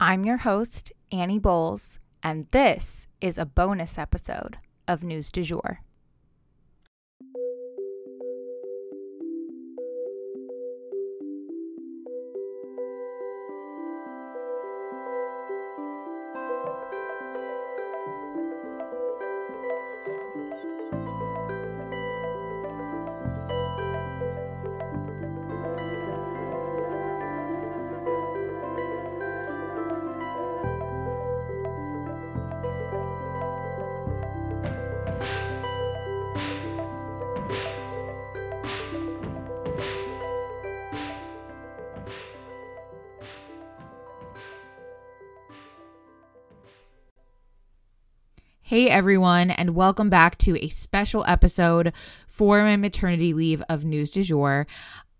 I'm your host, Annie Bowles, and this is a bonus episode of News du Jour. Hey everyone, and welcome back to a special episode for my maternity leave of News du Jour.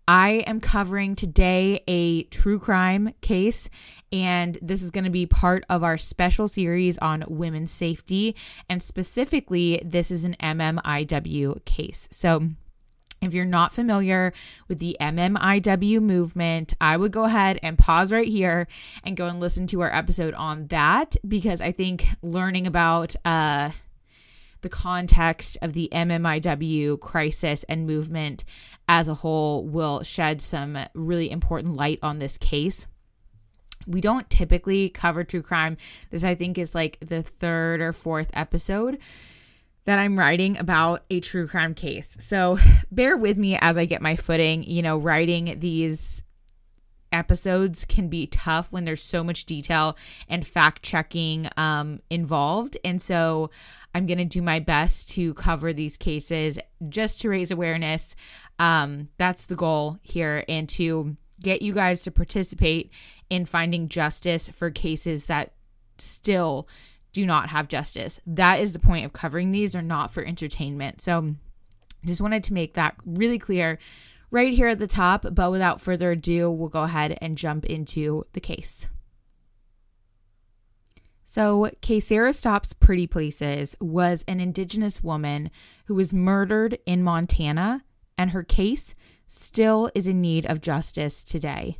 I am covering today a true crime case, and this is going to be part of our special series on women's safety. And specifically, this is an MMIW case. So, if you're not familiar with the MMIW movement, I would go ahead and pause right here and go and listen to our episode on that because I think learning about uh, the context of the MMIW crisis and movement as a whole will shed some really important light on this case. We don't typically cover true crime. This, I think, is like the third or fourth episode that I'm writing about a true crime case. So bear with me as I get my footing. You know, writing these episodes can be tough when there's so much detail and fact checking um, involved. And so I'm going to do my best to cover these cases just to raise awareness. Um, that's the goal here and to get you guys to participate in finding justice for cases that still do not have justice. That is the point of covering these they're not for entertainment. So just wanted to make that really clear right here at the top. But without further ado, we'll go ahead and jump into the case. So, Kaysera Stops Pretty Places was an indigenous woman who was murdered in Montana, and her case still is in need of justice today.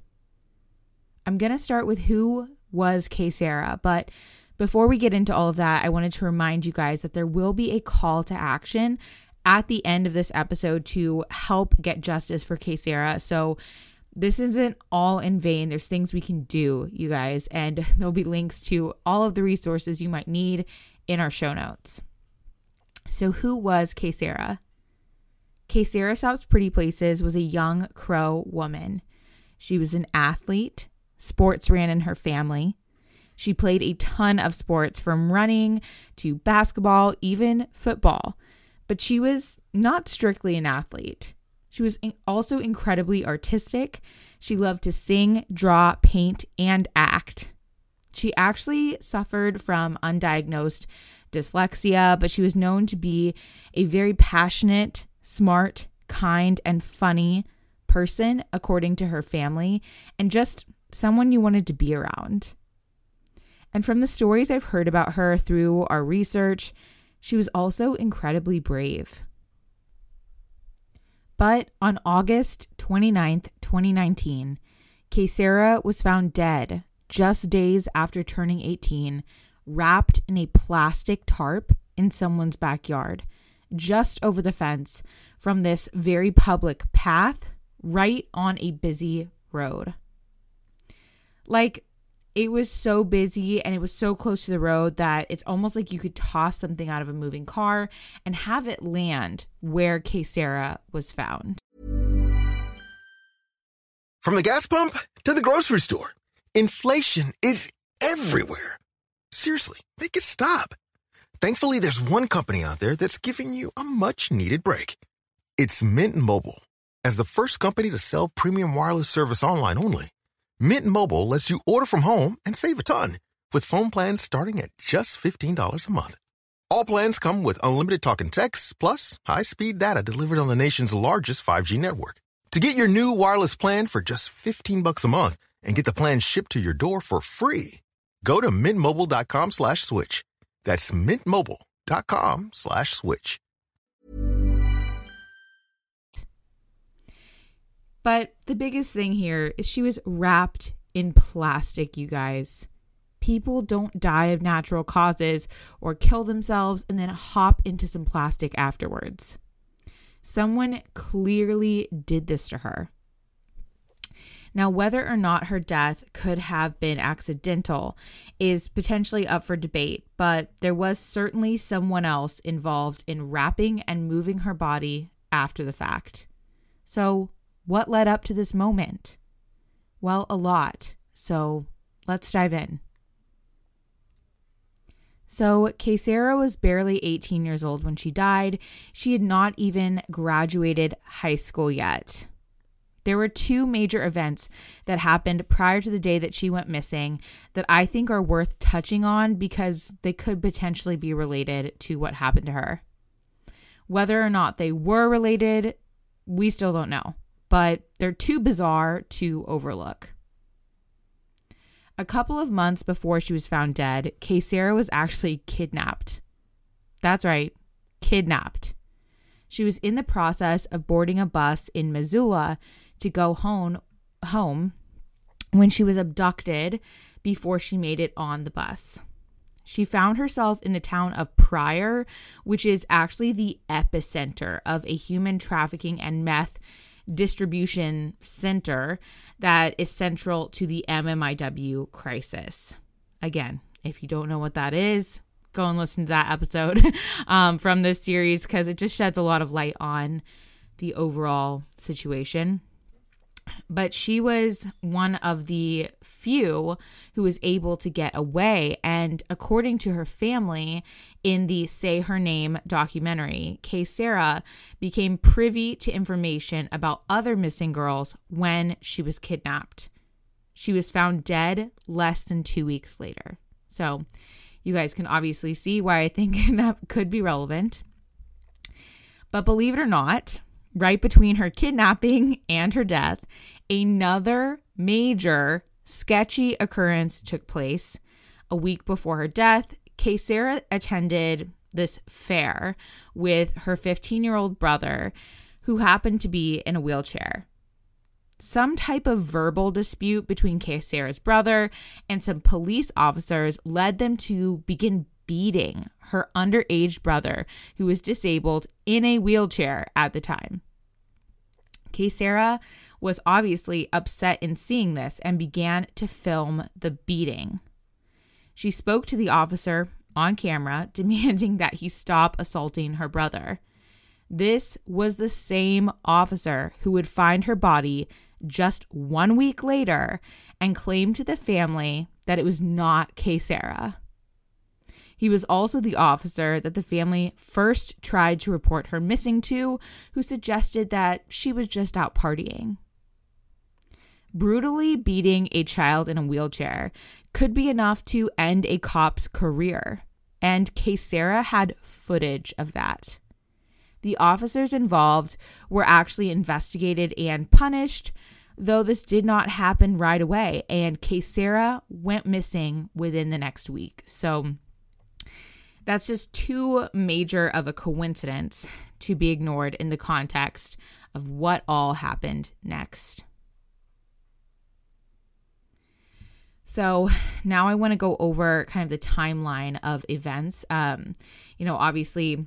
I'm going to start with who was Kaysera, but before we get into all of that, I wanted to remind you guys that there will be a call to action at the end of this episode to help get justice for Kaysera. So this isn't all in vain. There's things we can do, you guys, and there'll be links to all of the resources you might need in our show notes. So, who was Kaysera? Kaysera Stops Pretty Places was a young Crow woman. She was an athlete, sports ran in her family. She played a ton of sports from running to basketball, even football. But she was not strictly an athlete. She was also incredibly artistic. She loved to sing, draw, paint, and act. She actually suffered from undiagnosed dyslexia, but she was known to be a very passionate, smart, kind, and funny person, according to her family, and just someone you wanted to be around. And from the stories I've heard about her through our research, she was also incredibly brave. But on August 29th, 2019, Kaysara was found dead just days after turning 18, wrapped in a plastic tarp in someone's backyard, just over the fence from this very public path right on a busy road. Like, it was so busy and it was so close to the road that it's almost like you could toss something out of a moving car and have it land where Kaysara was found. From the gas pump to the grocery store, inflation is everywhere. Seriously, make it stop. Thankfully, there's one company out there that's giving you a much needed break. It's Mint Mobile. As the first company to sell premium wireless service online only Mint Mobile lets you order from home and save a ton with phone plans starting at just $15 a month. All plans come with unlimited talk and text plus high-speed data delivered on the nation's largest 5G network. To get your new wireless plan for just 15 bucks a month and get the plan shipped to your door for free, go to mintmobile.com slash switch. That's mintmobile.com slash switch. But the biggest thing here is she was wrapped in plastic, you guys. people don't die of natural causes or kill themselves and then hop into some plastic afterwards. Someone clearly did this to her. Now, whether or not her death could have been accidental is potentially up for debate, but there was certainly someone else involved in wrapping and moving her body after the fact. So, what led up to this moment? Well, a lot. So, let's dive in. So, Kaysera was barely 18 years old when she died. She had not even graduated high school yet. There were two major events that happened prior to the day that she went missing that I think are worth touching on because they could potentially be related to what happened to her. Whether or not they were related, we still don't know, but they're too bizarre to overlook. A couple of months before she was found dead, Kaysera was actually kidnapped. That's right, kidnapped. She was in the process of boarding a bus in Missoula to go home home when she was abducted before she made it on the bus. She found herself in the town of Pryor, which is actually the epicenter of a human trafficking and meth distribution center that is central to the MMIW crisis. Again, if you don't know what that is, go and listen to that episode um, from this series because it just sheds a lot of light on the overall situation but she was one of the few who was able to get away. And according to her family in the Say Her Name documentary, Kaysera became privy to information about other missing girls when she was kidnapped. She was found dead less than two weeks later. So you guys can obviously see why I think that could be relevant. But believe it or not, right between her kidnapping and her death, another major sketchy occurrence took place. A week before her death, Kaysera attended this fair with her 15 year old brother, who happened to be in a wheelchair. Some type of verbal dispute between Kaysera's brother and some police officers led them to begin beating her underage brother, who was disabled in a wheelchair at the time. Kaysera was obviously upset in seeing this and began to film the beating. She spoke to the officer on camera, demanding that he stop assaulting her brother. This was the same officer who would find her body just one week later and claim to the family that it was not Kaysera. He was also the officer that the family first tried to report her missing to, who suggested that she was just out partying. Brutally beating a child in a wheelchair could be enough to end a cop's career, and Kaysera had footage of that. The officers involved were actually investigated and punished, though this did not happen right away, and Kaysera went missing within the next week. So that's just too major of a coincidence to be ignored in the context of what all happened next. So now I want to go over kind of the timeline of events. Um, you know, obviously,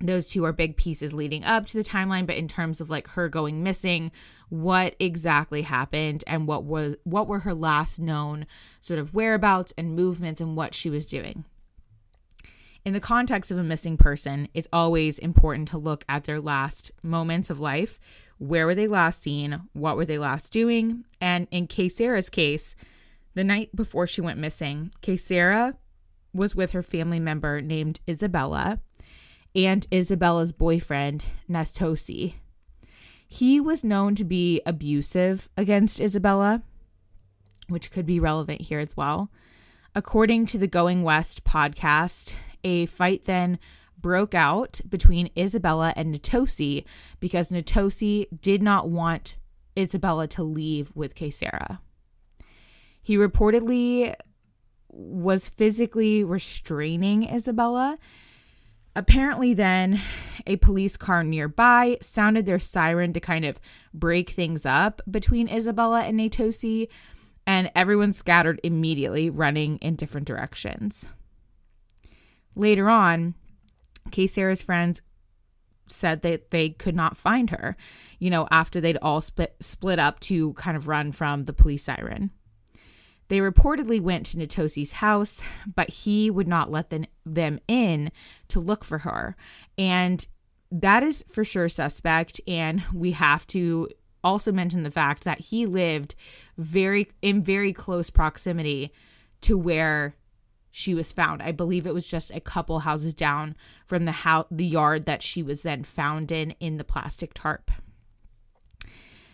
those two are big pieces leading up to the timeline, but in terms of like her going missing, what exactly happened and what was what were her last known sort of whereabouts and movements and what she was doing in the context of a missing person, it's always important to look at their last moments of life. Where were they last seen? What were they last doing? And in Kaysera's case, the night before she went missing, Kaysera was with her family member named Isabella and Isabella's boyfriend, Natosi. He was known to be abusive against Isabella, which could be relevant here as well. According to the Going West podcast, a fight then broke out between Isabella and Natosi because Natosi did not want Isabella to leave with Kaysera. He reportedly was physically restraining Isabella. Apparently, then a police car nearby sounded their siren to kind of break things up between Isabella and Natosi. and everyone scattered immediately, running in different directions. Later on, Kaysera's friends said that they could not find her, you know, after they'd all split, split up to kind of run from the police siren. They reportedly went to Natosi's house, but he would not let them, them in to look for her. And that is for sure suspect. And we have to also mention the fact that he lived very in very close proximity to where she was found. I believe it was just a couple houses down from the house, the yard that she was then found in in the plastic tarp.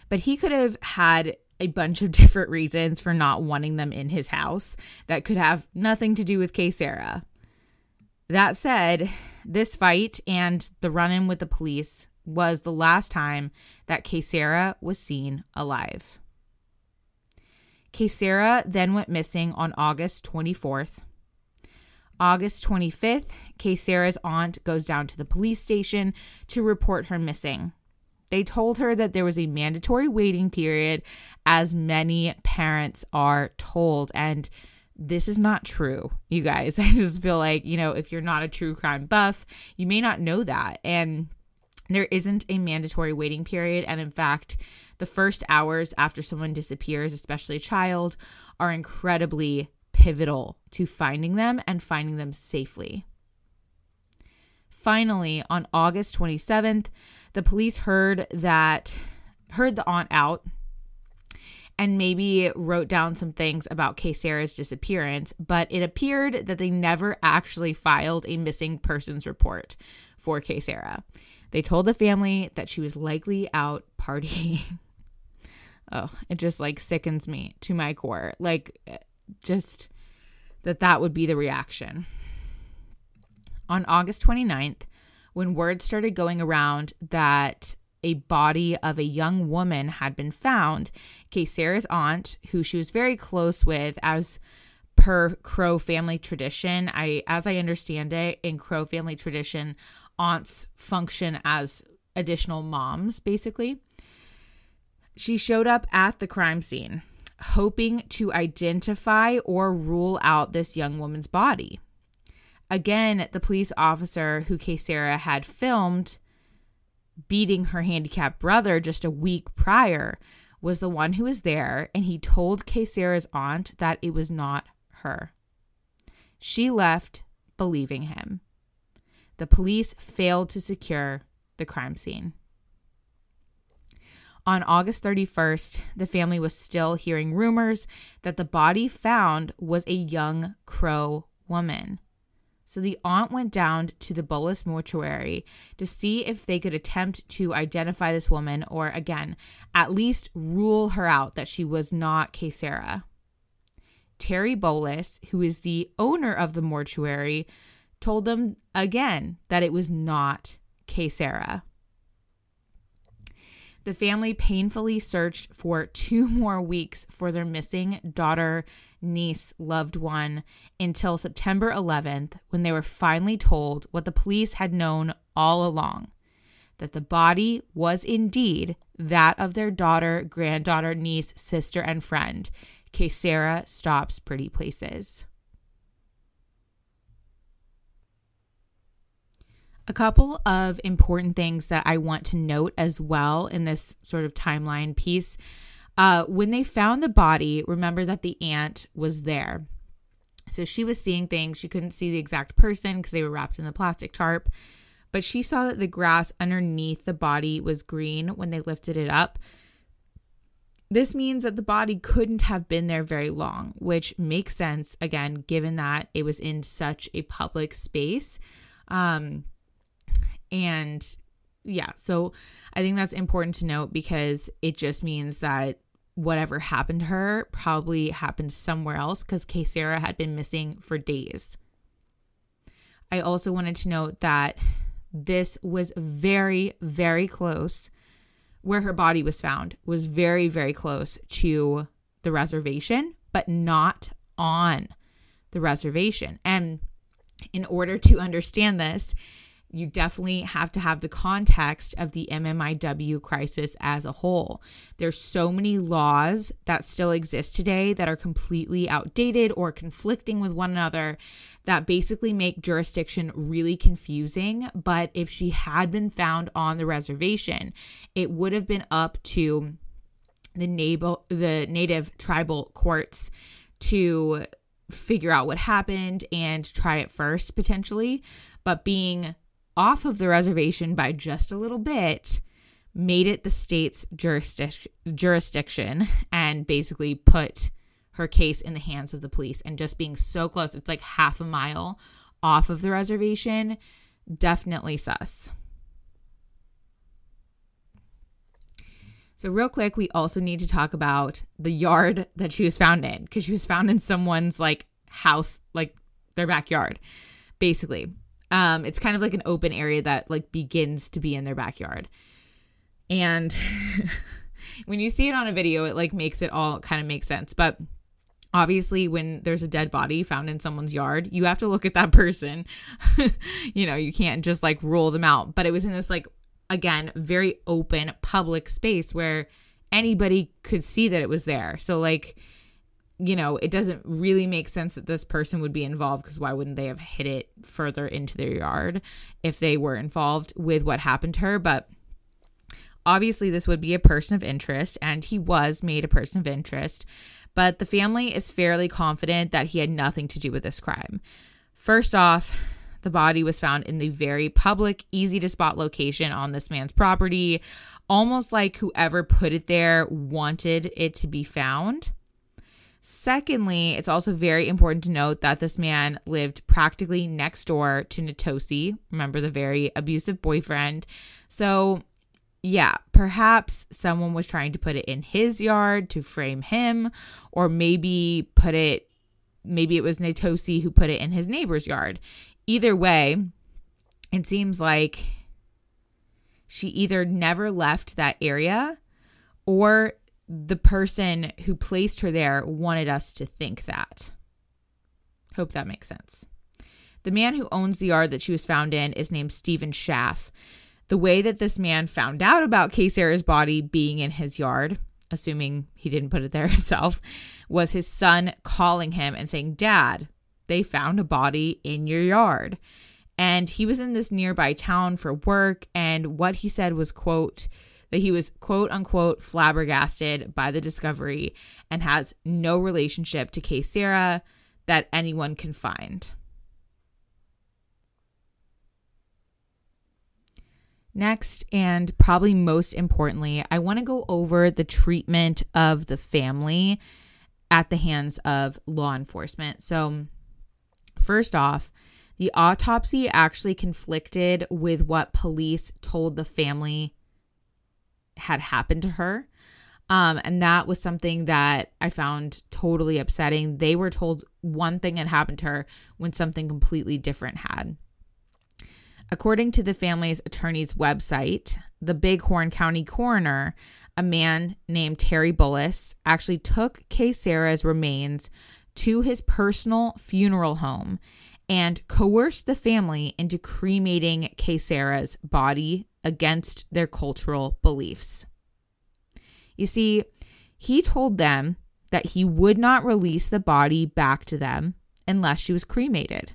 But he could have had a bunch of different reasons for not wanting them in his house that could have nothing to do with Kaysera. That said, this fight and the run in with the police was the last time that Kaysera was seen alive. Kaysera then went missing on August 24th. August 25th, Kaysera's aunt goes down to the police station to report her missing. They told her that there was a mandatory waiting period, as many parents are told. And this is not true, you guys. I just feel like, you know, if you're not a true crime buff, you may not know that. And there isn't a mandatory waiting period. And in fact, the first hours after someone disappears, especially a child, are incredibly pivotal to finding them and finding them safely. Finally, on August 27th, the police heard that heard the aunt out and maybe wrote down some things about Kaysera's disappearance, but it appeared that they never actually filed a missing persons report for Kaysera. They told the family that she was likely out partying. oh, it just like sickens me to my core. Like just that that would be the reaction. On August 29th, when word started going around that a body of a young woman had been found, Sarah's aunt, who she was very close with, as per Crow family tradition, I as I understand it, in Crow family tradition, aunts function as additional moms, basically. She showed up at the crime scene hoping to identify or rule out this young woman's body. Again, the police officer who Sarah had filmed beating her handicapped brother just a week prior was the one who was there, and he told Sarah's aunt that it was not her. She left believing him. The police failed to secure the crime scene. On August 31st, the family was still hearing rumors that the body found was a young Crow woman. So the aunt went down to the Bullis mortuary to see if they could attempt to identify this woman or, again, at least rule her out that she was not Kaysera. Terry Bullis, who is the owner of the mortuary, told them again that it was not Kaysera. The family painfully searched for two more weeks for their missing daughter, niece, loved one until September 11th when they were finally told what the police had known all along that the body was indeed that of their daughter, granddaughter, niece, sister, and friend, Kaysera Stops Pretty Places. A couple of important things that I want to note as well in this sort of timeline piece. Uh, when they found the body, remember that the aunt was there. So she was seeing things. She couldn't see the exact person because they were wrapped in the plastic tarp, but she saw that the grass underneath the body was green when they lifted it up. This means that the body couldn't have been there very long, which makes sense, again, given that it was in such a public space. Um, and yeah, so I think that's important to note because it just means that whatever happened to her probably happened somewhere else because Kaysera had been missing for days. I also wanted to note that this was very, very close where her body was found, was very, very close to the reservation, but not on the reservation. And in order to understand this, you definitely have to have the context of the MMIW crisis as a whole. There's so many laws that still exist today that are completely outdated or conflicting with one another that basically make jurisdiction really confusing. But if she had been found on the reservation, it would have been up to the native, the native tribal courts to figure out what happened and try it first potentially. But being off of the reservation by just a little bit made it the state's jurisdic- jurisdiction and basically put her case in the hands of the police. And just being so close it's like half a mile off of the reservation definitely sus. So real quick we also need to talk about the yard that she was found in because she was found in someone's like house like their backyard basically um, it's kind of like an open area that like begins to be in their backyard. And when you see it on a video, it like makes it all kind of make sense. But obviously when there's a dead body found in someone's yard, you have to look at that person. you know, you can't just like rule them out. But it was in this like again, very open public space where anybody could see that it was there. So like you know, it doesn't really make sense that this person would be involved because why wouldn't they have hit it further into their yard if they were involved with what happened to her? But obviously, this would be a person of interest, and he was made a person of interest. But the family is fairly confident that he had nothing to do with this crime. First off, the body was found in the very public, easy to spot location on this man's property, almost like whoever put it there wanted it to be found. Secondly, it's also very important to note that this man lived practically next door to Natosi, remember the very abusive boyfriend. So, yeah, perhaps someone was trying to put it in his yard to frame him, or maybe put it, maybe it was Natosi who put it in his neighbor's yard. Either way, it seems like she either never left that area or the person who placed her there wanted us to think that. Hope that makes sense. The man who owns the yard that she was found in is named Stephen Schaff. The way that this man found out about Kaysera's body being in his yard, assuming he didn't put it there himself, was his son calling him and saying, Dad, they found a body in your yard. And he was in this nearby town for work. And what he said was, quote, that he was quote unquote flabbergasted by the discovery and has no relationship to Kaysera that anyone can find. Next, and probably most importantly, I want to go over the treatment of the family at the hands of law enforcement. So, first off, the autopsy actually conflicted with what police told the family had happened to her. Um, and that was something that I found totally upsetting. They were told one thing had happened to her when something completely different had. According to the family's attorney's website, the Bighorn County coroner, a man named Terry Bullis, actually took Kaysera's remains to his personal funeral home and coerced the family into cremating Kaysera's body against their cultural beliefs. You see, he told them that he would not release the body back to them unless she was cremated.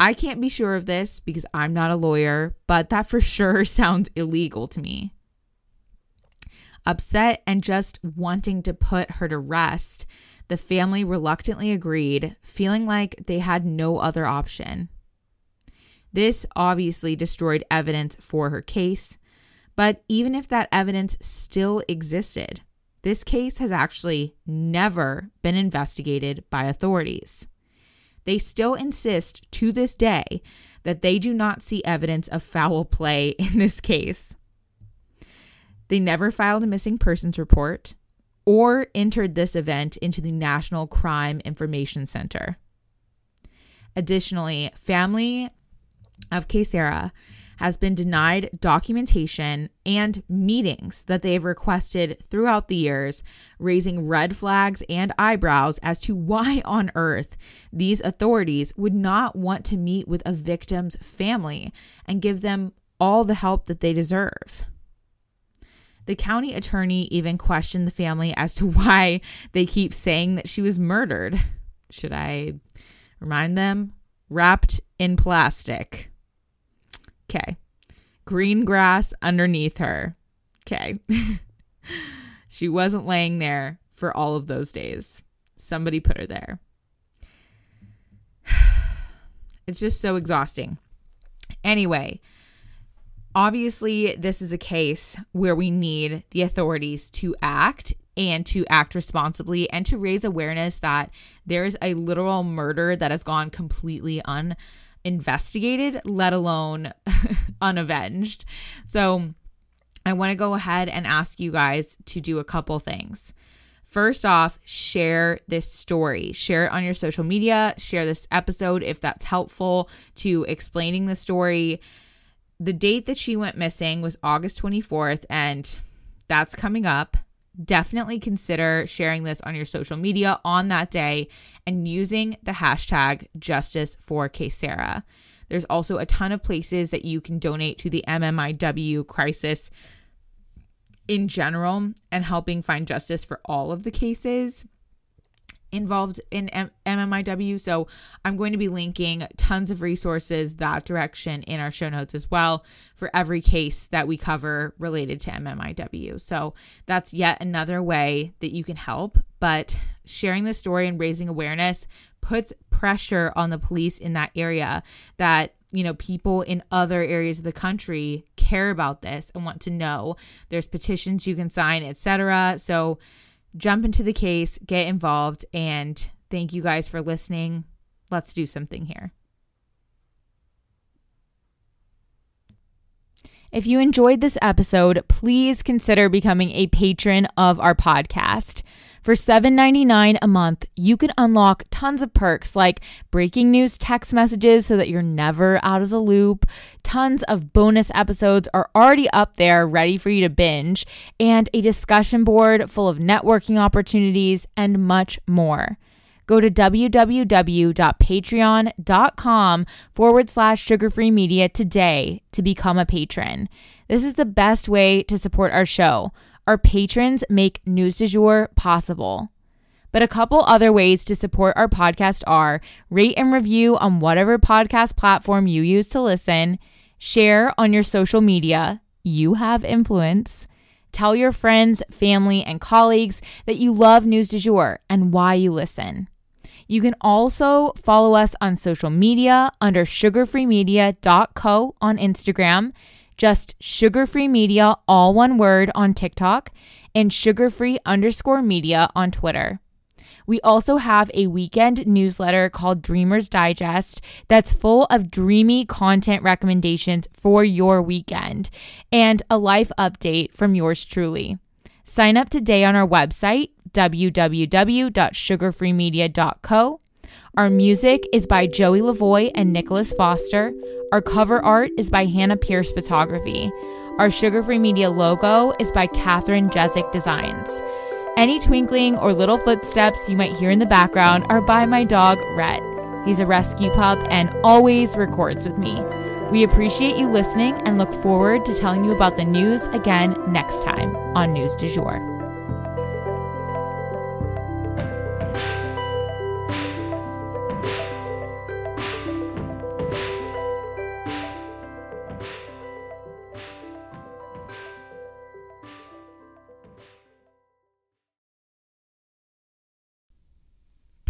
I can't be sure of this because I'm not a lawyer, but that for sure sounds illegal to me. Upset and just wanting to put her to rest, the family reluctantly agreed, feeling like they had no other option. This obviously destroyed evidence for her case, but even if that evidence still existed, this case has actually never been investigated by authorities. They still insist to this day that they do not see evidence of foul play in this case. They never filed a missing persons report or entered this event into the National Crime Information Center. Additionally, family of Kaysera has been denied documentation and meetings that they have requested throughout the years, raising red flags and eyebrows as to why on earth these authorities would not want to meet with a victim's family and give them all the help that they deserve. The county attorney even questioned the family as to why they keep saying that she was murdered. Should I remind them? Wrapped in plastic. Okay. Green grass underneath her. Okay. she wasn't laying there for all of those days. Somebody put her there. It's just so exhausting. Anyway, obviously, this is a case where we need the authorities to act and to act responsibly and to raise awareness that there's a literal murder that has gone completely uninvestigated, let alone unavenged. So, I want to go ahead and ask you guys to do a couple things. First off, share this story. Share it on your social media. Share this episode if that's helpful to explaining the story. The date that she went missing was August 24th, and that's coming up definitely consider sharing this on your social media on that day and using the hashtag justice for Sarah. There's also a ton of places that you can donate to the MMIW crisis in general and helping find justice for all of the cases involved in M- MMIW. So I'm going to be linking tons of resources that direction in our show notes as well for every case that we cover related to MMIW. So that's yet another way that you can help. But sharing the story and raising awareness puts pressure on the police in that area that you know people in other areas of the country care about this and want to know there's petitions you can sign etc so jump into the case, get involved, and thank you guys for listening. Let's do something here. If you enjoyed this episode, please consider becoming a patron of our podcast. For $7.99 a month, you can unlock tons of perks like breaking news text messages so that you're never out of the loop. Tons of bonus episodes are already up there ready for you to binge, and a discussion board full of networking opportunities and much more go to www.patreon.com forward slash sugarfree media today to become a patron. This is the best way to support our show. Our patrons make News du Jour possible. But a couple other ways to support our podcast are rate and review on whatever podcast platform you use to listen, share on your social media, you have influence, tell your friends, family, and colleagues that you love News du Jour and why you listen. You can also follow us on social media under sugarfreemedia.co on Instagram just sugar free media, all one word on TikTok, and sugar free underscore media on Twitter. We also have a weekend newsletter called Dreamers Digest that's full of dreamy content recommendations for your weekend and a life update from yours truly. Sign up today on our website, www.sugarfreemedia.co. Our music is by Joey Lavoie and Nicholas Foster. Our cover art is by Hannah Pierce Photography. Our Sugar Free Media logo is by Catherine Jezik Designs. Any twinkling or little footsteps you might hear in the background are by my dog, Rhett. He's a rescue pup and always records with me. We appreciate you listening and look forward to telling you about the news again next time on News du Jour.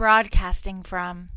Broadcasting from.